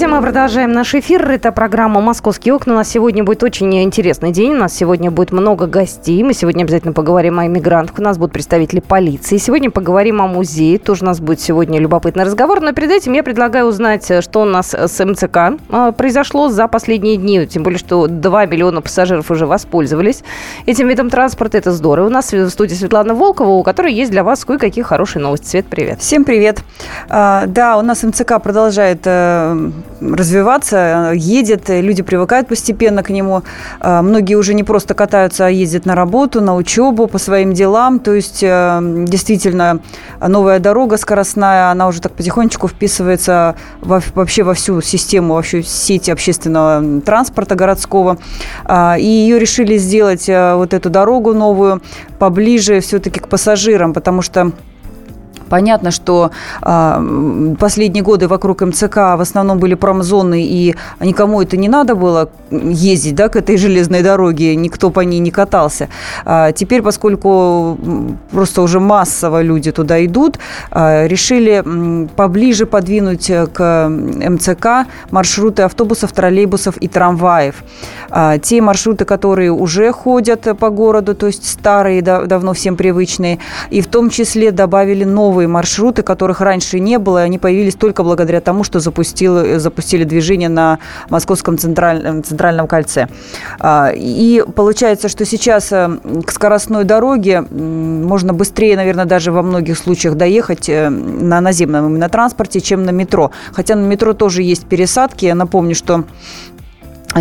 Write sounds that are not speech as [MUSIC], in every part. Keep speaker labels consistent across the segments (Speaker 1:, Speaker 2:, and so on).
Speaker 1: Здравствуйте, мы продолжаем наш эфир. Это программа «Московские окна». У нас сегодня будет очень интересный день. У нас сегодня будет много гостей. Мы сегодня обязательно поговорим о иммигрантах. У нас будут представители полиции. Сегодня поговорим о музее. Тоже у нас будет сегодня любопытный разговор. Но перед этим я предлагаю узнать, что у нас с МЦК а, произошло за последние дни. Тем более, что 2 миллиона пассажиров уже воспользовались этим видом транспорта. Это здорово. У нас в студии Светлана Волкова, у которой есть для вас кое-какие хорошие новости. Свет, привет.
Speaker 2: Всем привет. А, да, у нас МЦК продолжает э, развиваться, едет, люди привыкают постепенно к нему. А, многие уже не просто катаются, а ездят на работу, на учебу, по своим делам. То есть, э, действительно, новая дорога скоростная, она уже так потихонечку вписывается вообще во всю систему, во всю сеть общественного транспорта городского. А, и ее решили сделать, э, вот эту дорогу новую, поближе все-таки к пассажирам, потому что Понятно, что э, последние годы вокруг МЦК в основном были промзоны, и никому это не надо было ездить да, к этой железной дороге, никто по ней не катался. А теперь, поскольку просто уже массово люди туда идут, э, решили поближе подвинуть к МЦК маршруты автобусов, троллейбусов и трамваев. А, те маршруты, которые уже ходят по городу, то есть старые, да, давно всем привычные, и в том числе добавили новые новые маршруты, которых раньше не было, они появились только благодаря тому, что запустил, запустили движение на Московском центральном, центральном кольце. А, и получается, что сейчас э, к скоростной дороге можно быстрее, наверное, даже во многих случаях доехать э, на наземном именно транспорте, чем на метро. Хотя на метро тоже есть пересадки. Я напомню, что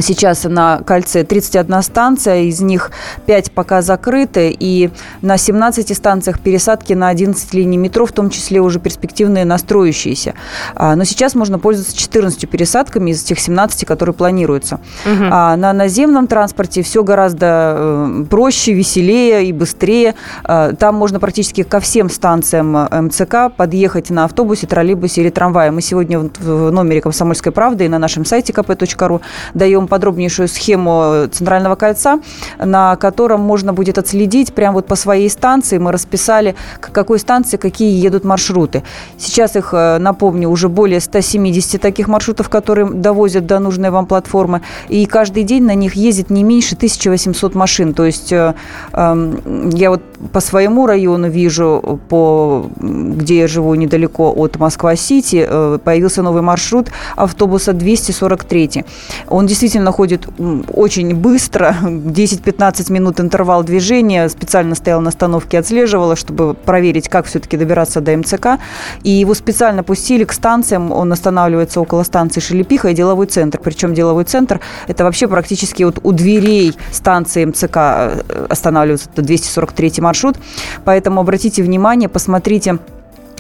Speaker 2: Сейчас на кольце 31 станция, из них 5 пока закрыты, и на 17 станциях пересадки на 11 линий метро, в том числе уже перспективные настроящиеся. А, но сейчас можно пользоваться 14 пересадками из тех 17, которые планируются. Угу. А на наземном транспорте все гораздо э, проще, веселее и быстрее. А, там можно практически ко всем станциям э, МЦК подъехать на автобусе, троллейбусе или трамвае. Мы сегодня в номере «Комсомольской правды» и на нашем сайте kp.ru даем даем подробнейшую схему Центрального кольца, на котором можно будет отследить прямо вот по своей станции. Мы расписали, к какой станции какие едут маршруты. Сейчас их, э, напомню, уже более 170 таких маршрутов, которые довозят до нужной вам платформы. И каждый день на них ездит не меньше 1800 машин. То есть э, эм, я вот по своему району вижу, по, где я живу недалеко от Москва-Сити, э, появился новый маршрут автобуса 243. Он действительно действительно ходит очень быстро, [LAUGHS] 10-15 минут интервал движения. Специально стояла на остановке, отслеживала, чтобы проверить, как все-таки добираться до МЦК. И его специально пустили к станциям. Он останавливается около станции Шелепиха и деловой центр. Причем деловой центр – это вообще практически вот у дверей станции МЦК э, останавливается 243 маршрут. Поэтому обратите внимание, посмотрите,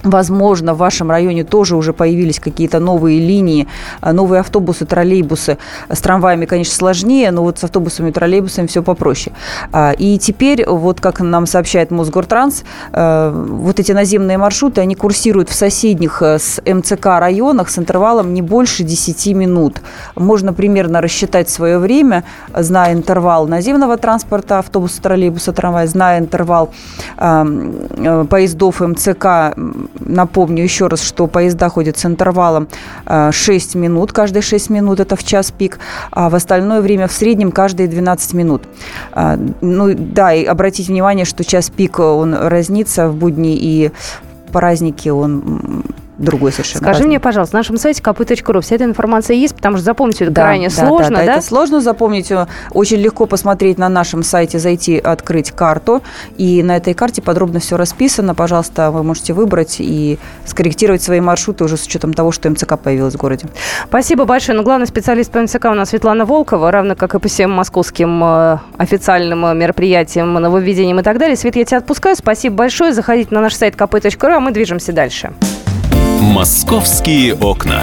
Speaker 2: Возможно, в вашем районе тоже уже появились какие-то новые линии, а, новые автобусы, троллейбусы. С трамваями, конечно, сложнее, но вот с автобусами и троллейбусами все попроще. А, и теперь, вот как нам сообщает Мосгортранс, а, вот эти наземные маршруты, они курсируют в соседних с МЦК районах с интервалом не больше 10 минут. Можно примерно рассчитать свое время, зная интервал наземного транспорта, автобуса, троллейбуса, трамвая, зная интервал поездов МЦК Напомню еще раз, что поезда ходят с интервалом 6 э, минут, каждые 6 минут это в час пик, а в остальное время в среднем каждые 12 минут. А, ну да, и обратите внимание, что час пик он разнится в будни и праздники он другой совершенно.
Speaker 1: Скажи разный. мне, пожалуйста, на нашем сайте kp.ru вся эта информация есть, потому что запомнить это да, крайне
Speaker 2: да,
Speaker 1: сложно,
Speaker 2: да,
Speaker 1: да?
Speaker 2: Это сложно запомнить. Очень легко посмотреть на нашем сайте, зайти, открыть карту, и на этой карте подробно все расписано. Пожалуйста, вы можете выбрать и скорректировать свои маршруты уже с учетом того, что МЦК появилась в городе.
Speaker 1: Спасибо большое. Ну, главный специалист по МЦК у нас Светлана Волкова, равно как и по всем московским э, официальным э, мероприятиям, нововведениям и так далее. Свет, я тебя отпускаю. Спасибо большое. Заходите на наш сайт kp.ru, а мы движемся дальше.
Speaker 3: «Московские окна».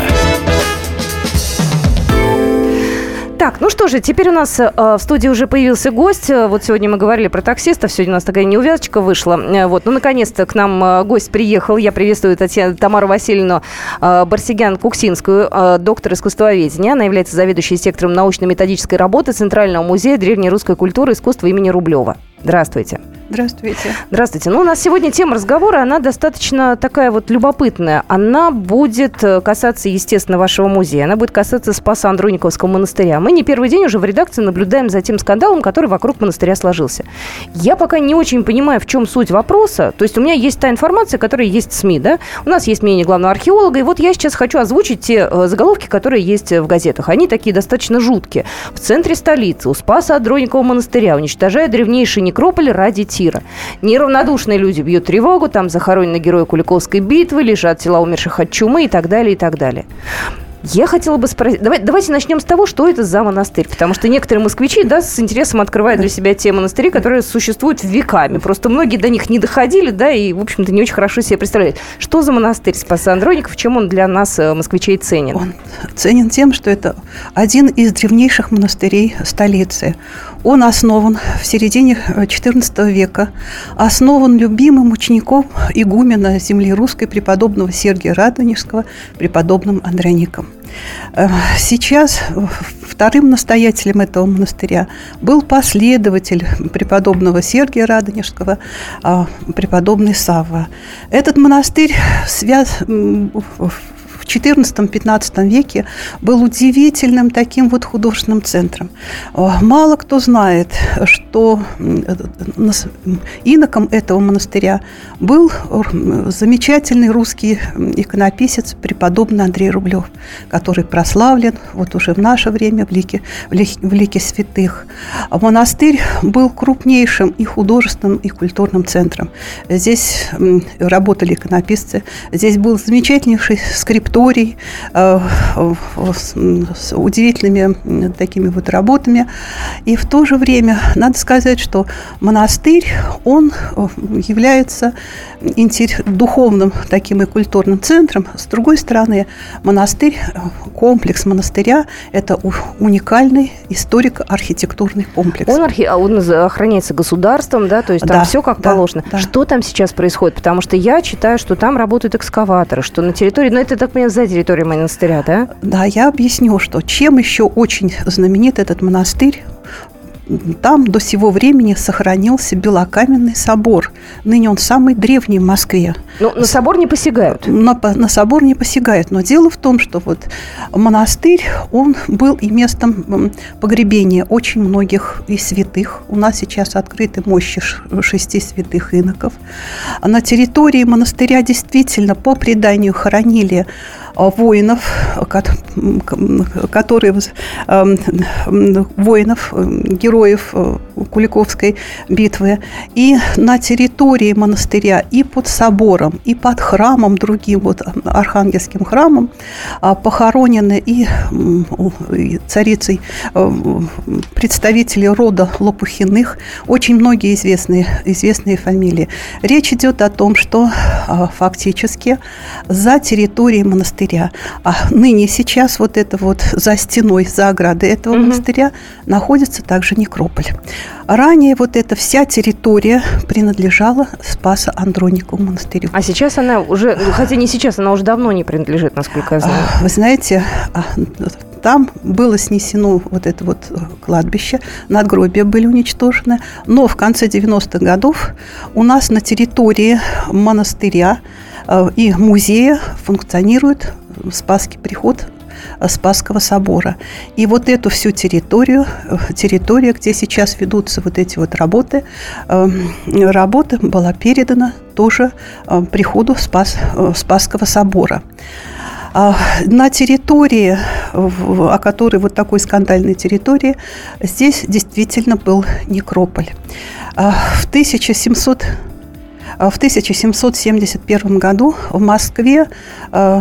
Speaker 1: Так, ну что же, теперь у нас э, в студии уже появился гость. Вот сегодня мы говорили про таксистов, сегодня у нас такая неувязочка вышла. Э, вот, ну наконец-то к нам э, гость приехал. Я приветствую Татьяну, Тамару Васильевну э, Барсигян-Куксинскую, э, доктор искусствоведения. Она является заведующей сектором научно-методической работы Центрального музея древнерусской культуры и искусства имени Рублева. Здравствуйте.
Speaker 2: Здравствуйте.
Speaker 1: Здравствуйте. Ну, у нас сегодня тема разговора, она достаточно такая вот любопытная. Она будет э, касаться, естественно, вашего музея. Она будет касаться Спаса Андрониковского монастыря. Мы не первый день уже в редакции наблюдаем за тем скандалом, который вокруг монастыря сложился. Я пока не очень понимаю, в чем суть вопроса. То есть у меня есть та информация, которая есть в СМИ, да? У нас есть мнение главного археолога, и вот я сейчас хочу озвучить те э, заголовки, которые есть в газетах. Они такие достаточно жуткие. В центре столицы у Спаса Андроникова монастыря уничтожают древнейший некрополь ради тира. Неравнодушные люди бьют тревогу, там захоронены герои Куликовской битвы, лежат тела умерших от чумы и так далее, и так далее. Я хотела бы спросить, давай, давайте начнем с того, что это за монастырь, потому что некоторые москвичи, да, с интересом открывают для себя те монастыри, которые существуют веками. Просто многие до них не доходили, да, и, в общем-то, не очень хорошо себе представляют. Что за монастырь Спаса Андроников, чем он для нас, э, москвичей, ценен?
Speaker 4: Он ценен тем, что это один из древнейших монастырей столицы. Он основан в середине XIV э, века, основан любимым учеником игумена земли русской преподобного Сергия Радонежского, преподобным Андроником. Э, сейчас вторым настоятелем этого монастыря был последователь преподобного Сергия Радонежского, а, преподобный Савва. Этот монастырь связ в XIV-XV веке был удивительным таким вот художественным центром. Мало кто знает, что иноком этого монастыря был замечательный русский иконописец преподобный Андрей Рублев, который прославлен вот уже в наше время в лике, в лике, в лике святых. Монастырь был крупнейшим и художественным, и культурным центром. Здесь работали иконописцы, здесь был замечательнейший скрипт историй, э, с удивительными такими вот работами. И в то же время надо сказать, что монастырь, он э, является духовным таким и культурным центром. С другой стороны, монастырь, комплекс монастыря – это уникальный историко-архитектурный комплекс.
Speaker 1: Он, архи... А он охраняется государством, да, то есть там да, все как да, положено. Да. Что там сейчас происходит? Потому что я читаю, что там работают экскаваторы, что на территории, ну это, так за территорией монастыря, да?
Speaker 4: Да, я объясню, что чем еще очень знаменит этот монастырь, там до сего времени сохранился Белокаменный собор. Ныне он самый древний в Москве.
Speaker 1: Ну, на собор не посягают?
Speaker 4: На, на собор не посягают. Но дело в том, что вот монастырь, он был и местом погребения очень многих и святых. У нас сейчас открыты мощи шести святых иноков. На территории монастыря действительно по преданию хоронили а, воинов, которые эм, воинов, героев э, Куликовской битвы. И на территории монастыря и под собором, и под храмом, другим вот архангельским храмом а, похоронены и царицей э, представители рода Лопухиных, очень многие известные, известные фамилии. Речь идет о том, что а, фактически за территорией монастыря монастыря. А ныне сейчас вот это вот за стеной, за оградой этого угу. монастыря находится также некрополь. Ранее вот эта вся территория принадлежала Спаса Андронику монастырю.
Speaker 1: А сейчас она уже, хотя не сейчас, она уже давно не принадлежит, насколько я знаю.
Speaker 4: Вы знаете, а, там было снесено вот это вот кладбище, надгробия были уничтожены, но в конце 90-х годов у нас на территории монастыря и музея функционирует Спасский приход э, Спасского собора. И вот эту всю территорию, э, территория, где сейчас ведутся вот эти вот работы, работа была передана тоже приходу Спас, Спасского собора. А на территории, о которой вот такой скандальной территории, здесь действительно был некрополь. В 1700 в 1771 году в Москве э,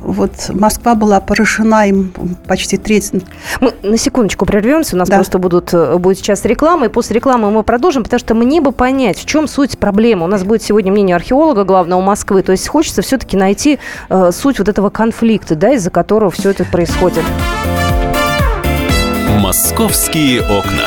Speaker 4: вот Москва была поражена им почти треть.
Speaker 1: Мы на секундочку прервемся, у нас да. просто будут, э, будет сейчас реклама, и после рекламы мы продолжим, потому что мне бы понять, в чем суть проблемы. У нас будет сегодня мнение археолога главного Москвы, то есть хочется все-таки найти э, суть вот этого конфликта, да, из-за которого все это происходит.
Speaker 3: Московские окна.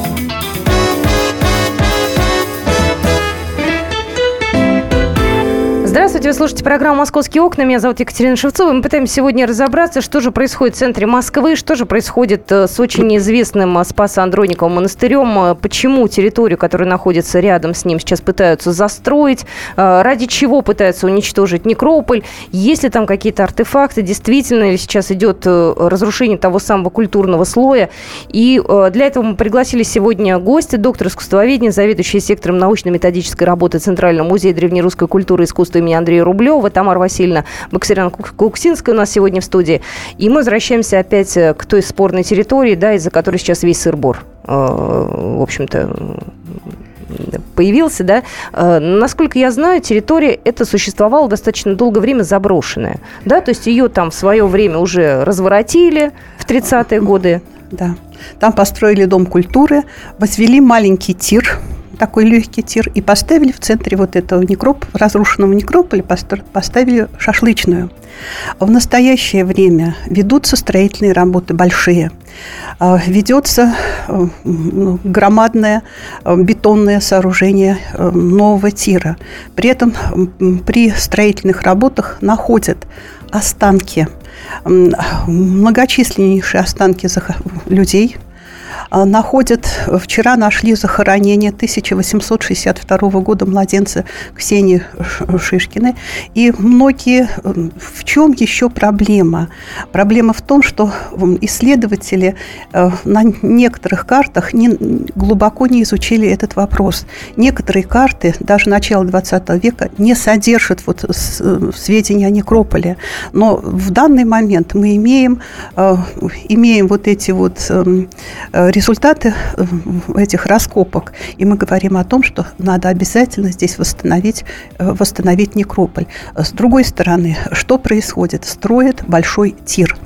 Speaker 1: Здравствуйте, вы слушаете программу «Московские окна». Меня зовут Екатерина Шевцова. Мы пытаемся сегодня разобраться, что же происходит в центре Москвы, что же происходит э, с очень известным э, Спасо-Андрониковым монастырем, э, почему территорию, которая находится рядом с ним, сейчас пытаются застроить, ради чего пытаются уничтожить некрополь, есть ли там какие-то артефакты, действительно ли сейчас идет разрушение того самого культурного слоя. И для этого мы пригласили сегодня гостя, доктор искусствоведения, заведующий сектором научно-методической работы Центрального музея древнерусской культуры и искусства имени Андрея Рублева, Тамара Васильевна Баксарян Куксинская у нас сегодня в студии. И мы возвращаемся опять э, к той спорной территории, да, из-за которой сейчас весь сыр-бор, э, в общем-то, появился, да. Э, насколько я знаю, территория эта существовала достаточно долгое время заброшенная, да, то есть ее там в свое время уже разворотили в 30-е годы.
Speaker 4: Да, там построили дом культуры, возвели маленький тир, такой легкий тир, и поставили в центре вот этого некроп, разрушенного некрополя, поставили шашлычную. В настоящее время ведутся строительные работы большие. А, ведется э, ну, громадное э, бетонное сооружение э, нового тира. При этом при строительных работах находят останки, многочисленнейшие останки людей – находят, вчера нашли захоронение 1862 года младенца Ксении Шишкиной. И многие... В чем еще проблема? Проблема в том, что исследователи э, на некоторых картах не, глубоко не изучили этот вопрос. Некоторые карты, даже начала 20 века, не содержат вот сведения о некрополе. Но в данный момент мы имеем, э, имеем вот эти вот эм, результаты э, этих раскопок, и мы говорим о том, что надо обязательно здесь восстановить, э, восстановить некрополь. С другой стороны, что происходит? Строят большой тир.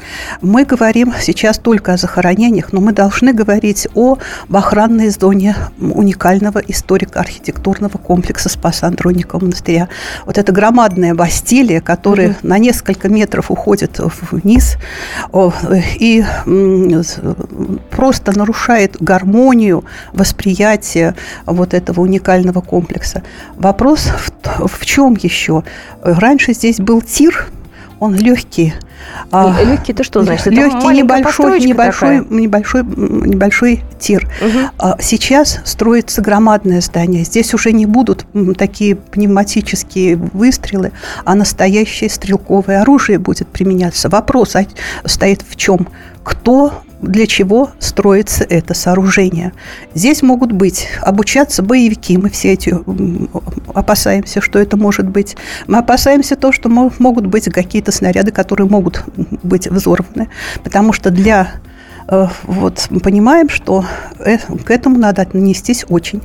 Speaker 4: Мы говорим сейчас только о захоронениях, но мы должны говорить о охранной зоне уникального историко-архитектурного комплекса Спаса Андроника монастыря. Вот это громадная бастилия, которая угу. на несколько метров уходит вниз и просто нарушает нарушает гармонию восприятия вот этого уникального комплекса. Вопрос в, в чем еще? Раньше здесь был тир, он легкий.
Speaker 1: А, легкий это что значит?
Speaker 4: Легкий небольшой, небольшой, небольшой, небольшой тир. Угу. Сейчас строится громадное здание. Здесь уже не будут такие пневматические выстрелы, а настоящее стрелковое оружие будет применяться. Вопрос стоит в чем? Кто для чего строится это сооружение. Здесь могут быть обучаться боевики, мы все эти опасаемся, что это может быть. Мы опасаемся то, что могут быть какие-то снаряды, которые могут быть взорваны, потому что для вот, мы понимаем, что э, к этому надо отнестись очень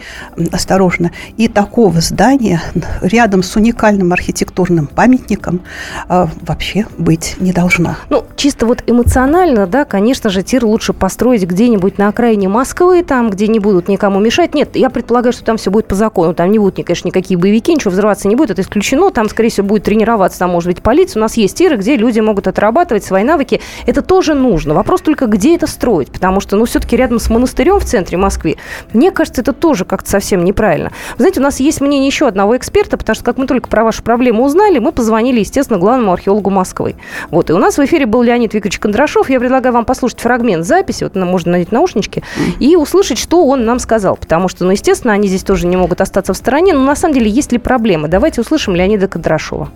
Speaker 4: осторожно. И такого здания рядом с уникальным архитектурным памятником э, вообще быть не должно.
Speaker 1: Ну, чисто вот эмоционально, да, конечно же, тир лучше построить где-нибудь на окраине Москвы, там, где не будут никому мешать. Нет, я предполагаю, что там все будет по закону. Там не будут, конечно, никакие боевики, ничего взрываться не будет, это исключено. Там, скорее всего, будет тренироваться, там, может быть, полиция. У нас есть тиры, где люди могут отрабатывать свои навыки. Это тоже нужно. Вопрос только, где это строить, потому что, ну, все-таки рядом с монастырем в центре Москвы, мне кажется, это тоже как-то совсем неправильно. Вы знаете, у нас есть мнение еще одного эксперта, потому что как мы только про вашу проблему узнали, мы позвонили, естественно, главному археологу Москвы. Вот, и у нас в эфире был Леонид Викторович Кондрашов. Я предлагаю вам послушать фрагмент записи, вот можно надеть наушнички, и услышать, что он нам сказал, потому что, ну, естественно, они здесь тоже не могут остаться в стороне, но на самом деле есть ли проблемы? Давайте услышим Леонида Кондрашова.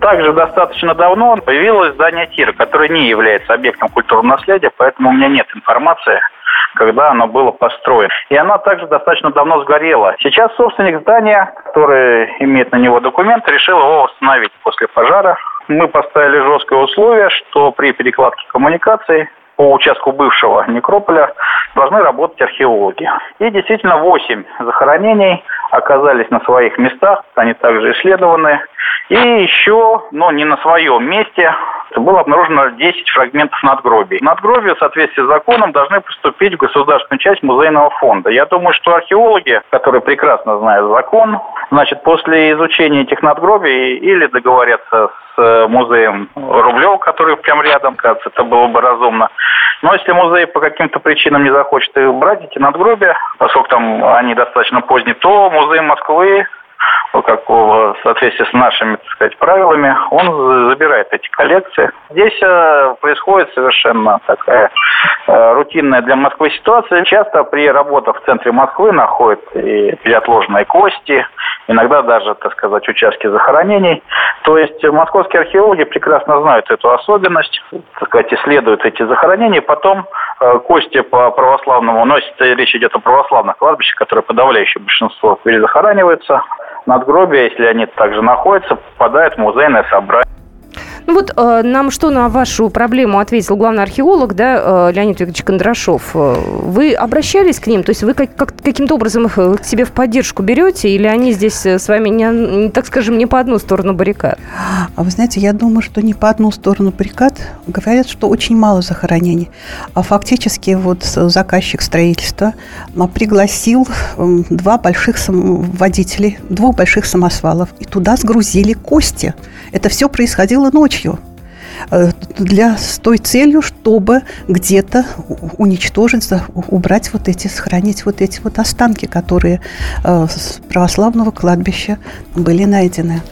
Speaker 5: Также достаточно давно появилось здание тира, которое не является объектом культурного наследия, поэтому у меня нет информации когда оно было построено. И оно также достаточно давно сгорело. Сейчас собственник здания, который имеет на него документы, решил его восстановить после пожара. Мы поставили жесткое условие, что при перекладке коммуникаций по участку бывшего некрополя должны работать археологи. И действительно 8 захоронений оказались на своих местах, они также исследованы. И еще, но не на своем месте, было обнаружено 10 фрагментов надгробий. Надгробия в соответствии с законом должны поступить в государственную часть музейного фонда. Я думаю, что археологи, которые прекрасно знают закон, значит, после изучения этих надгробий или договорятся с э, музеем Рублева, который прямо рядом, кажется, это было бы разумно. Но если музей по каким-то причинам не захочет их брать, эти надгробия, поскольку там они достаточно поздние, то музей Москвы как в соответствии с нашими, так сказать, правилами, он забирает эти коллекции. Здесь э, происходит совершенно такая э, рутинная для Москвы ситуация. Часто при работах в центре Москвы находят и переотложенные кости, иногда даже, так сказать, участки захоронений. То есть московские археологи прекрасно знают эту особенность, так сказать, исследуют эти захоронения, потом э, кости по православному, но если речь идет о православных кладбищах, которые подавляющее большинство перезахораниваются, надгробия, если они также находятся, попадают в музейное собрание.
Speaker 1: Ну вот э, нам что на вашу проблему ответил главный археолог, да, э, Леонид Викторович Кондрашов. Э, вы обращались к ним? То есть вы как, как, каким-то образом их э, к себе в поддержку берете? Или они здесь э, с вами, не, так скажем, не по одну сторону баррикад?
Speaker 4: А вы знаете, я думаю, что не по одну сторону баррикад. Говорят, что очень мало захоронений. А фактически вот заказчик строительства пригласил эм, два больших водителей, двух больших самосвалов. И туда сгрузили кости. Это все происходило ночью для, с той целью, чтобы где-то уничтожить, убрать вот эти, сохранить вот эти вот останки, которые э, с православного кладбища были найдены.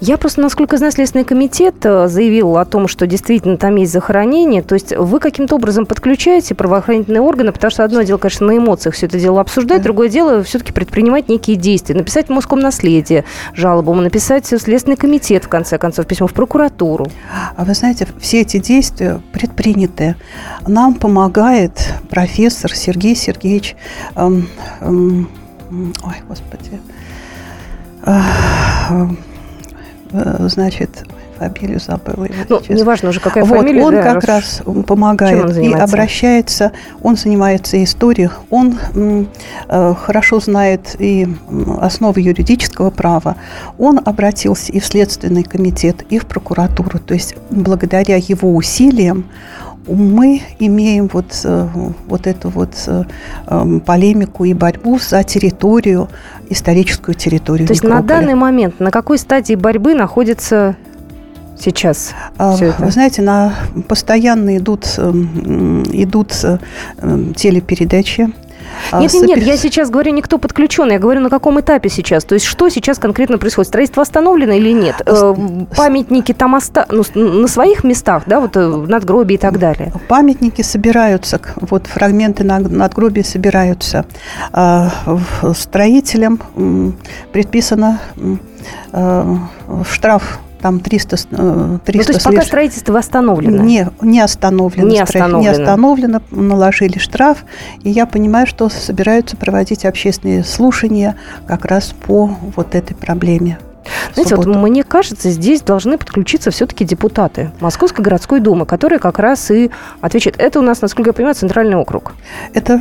Speaker 1: Я просто, насколько знаю, Следственный комитет э, заявил о том, что действительно там есть захоронение. То есть вы каким-то образом подключаете правоохранительные органы, потому что одно дело, конечно, на эмоциях все это дело обсуждать, да. другое дело все-таки предпринимать некие действия. Написать в наследие жалобу, написать в Следственный комитет, в конце концов, письмо в прокуратуру.
Speaker 4: А вы знаете, все эти действия предприняты. Нам помогает профессор Сергей Сергеевич... Эм, эм, ой, господи... Э, Э, значит, фамилию забыла.
Speaker 1: Ну, неважно уже, какая
Speaker 4: вот,
Speaker 1: фамилия.
Speaker 4: Он да, как раз помогает он и обращается, он занимается историей, он э, хорошо знает и основы юридического права. Он обратился и в Следственный комитет, и в прокуратуру. То есть благодаря его усилиям мы имеем вот, э, вот эту вот э, эм, полемику и борьбу за территорию, историческую территорию.
Speaker 1: То есть на данный момент на какой стадии борьбы находится сейчас?
Speaker 4: А, вы знаете, на, постоянно идут, эм, идут э, телепередачи
Speaker 1: а, нет, нет, нет, я сейчас говорю не кто подключен, я говорю на каком этапе сейчас. То есть что сейчас конкретно происходит? Строительство остановлено или нет? Э, памятники там оста... ну, на своих местах, да, вот э, надгробие и так далее?
Speaker 4: Памятники собираются, вот фрагменты надгробия собираются. А, строителям предписано э, штраф там 300, 300
Speaker 1: ну, то есть пока строительство остановлено?
Speaker 4: Не, не остановлено.
Speaker 1: Не остановлено.
Speaker 4: Не остановлено, наложили штраф. И я понимаю, что собираются проводить общественные слушания как раз по вот этой проблеме.
Speaker 1: Знаете, вот мне кажется, здесь должны подключиться все-таки депутаты Московской городской думы, которые как раз и отвечают. Это у нас, насколько я понимаю, центральный округ.
Speaker 4: Это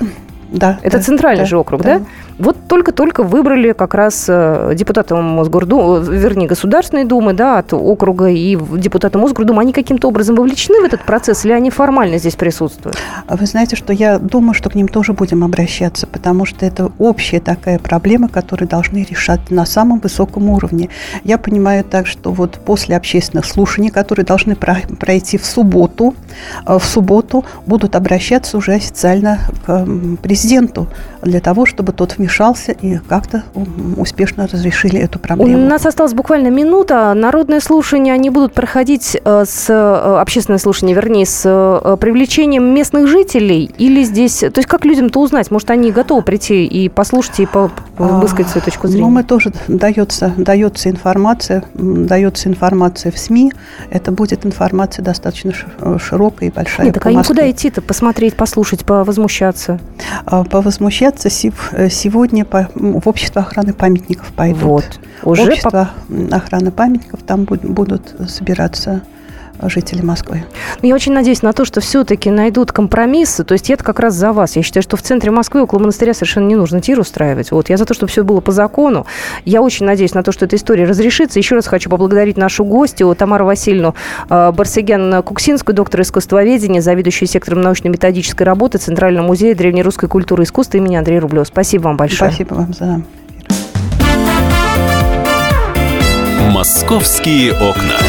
Speaker 4: да.
Speaker 1: Это
Speaker 4: да,
Speaker 1: центральный да, же округ, да? да? Вот только-только выбрали как раз э, депутата Мосгордумы, вернее, Государственной Думы, да, от округа и депутата Мосгордумы. Они каким-то образом вовлечены в этот процесс или они формально здесь присутствуют?
Speaker 4: А вы знаете, что я думаю, что к ним тоже будем обращаться, потому что это общая такая проблема, которую должны решать на самом высоком уровне. Я понимаю так, что вот после общественных слушаний, которые должны пройти в субботу, э, в субботу будут обращаться уже официально к президенту для того, чтобы тот вмешался вмешался и как-то успешно разрешили эту проблему.
Speaker 1: У нас осталась буквально минута. Народные слушания, они будут проходить э, с э, общественное слушание, вернее, с э, привлечением местных жителей или здесь... То есть как людям-то узнать? Может, они готовы прийти и послушать, и по высказать свою точку зрения?
Speaker 4: Ну, мы тоже дается, дается информация, дается информация в СМИ. Это будет информация достаточно широкая и большая.
Speaker 1: Нет, так а им куда идти-то? Посмотреть, послушать, повозмущаться?
Speaker 4: Повозмущаться сегодня в общество охраны памятников пойдут.
Speaker 1: Вот.
Speaker 4: Уже общество по... охраны памятников там будут собираться жители Москвы.
Speaker 1: Ну, я очень надеюсь на то, что все-таки найдут компромиссы. То есть я как раз за вас. Я считаю, что в центре Москвы около монастыря совершенно не нужно тир устраивать. Вот. Я за то, чтобы все было по закону. Я очень надеюсь на то, что эта история разрешится. Еще раз хочу поблагодарить нашу гостью Тамару Васильевну э, Барсегян-Куксинскую, доктор искусствоведения, заведующую сектором научно-методической работы Центрального музея древнерусской культуры и искусства имени Андрея Рублева. Спасибо вам большое.
Speaker 4: Спасибо вам за
Speaker 6: Московские окна.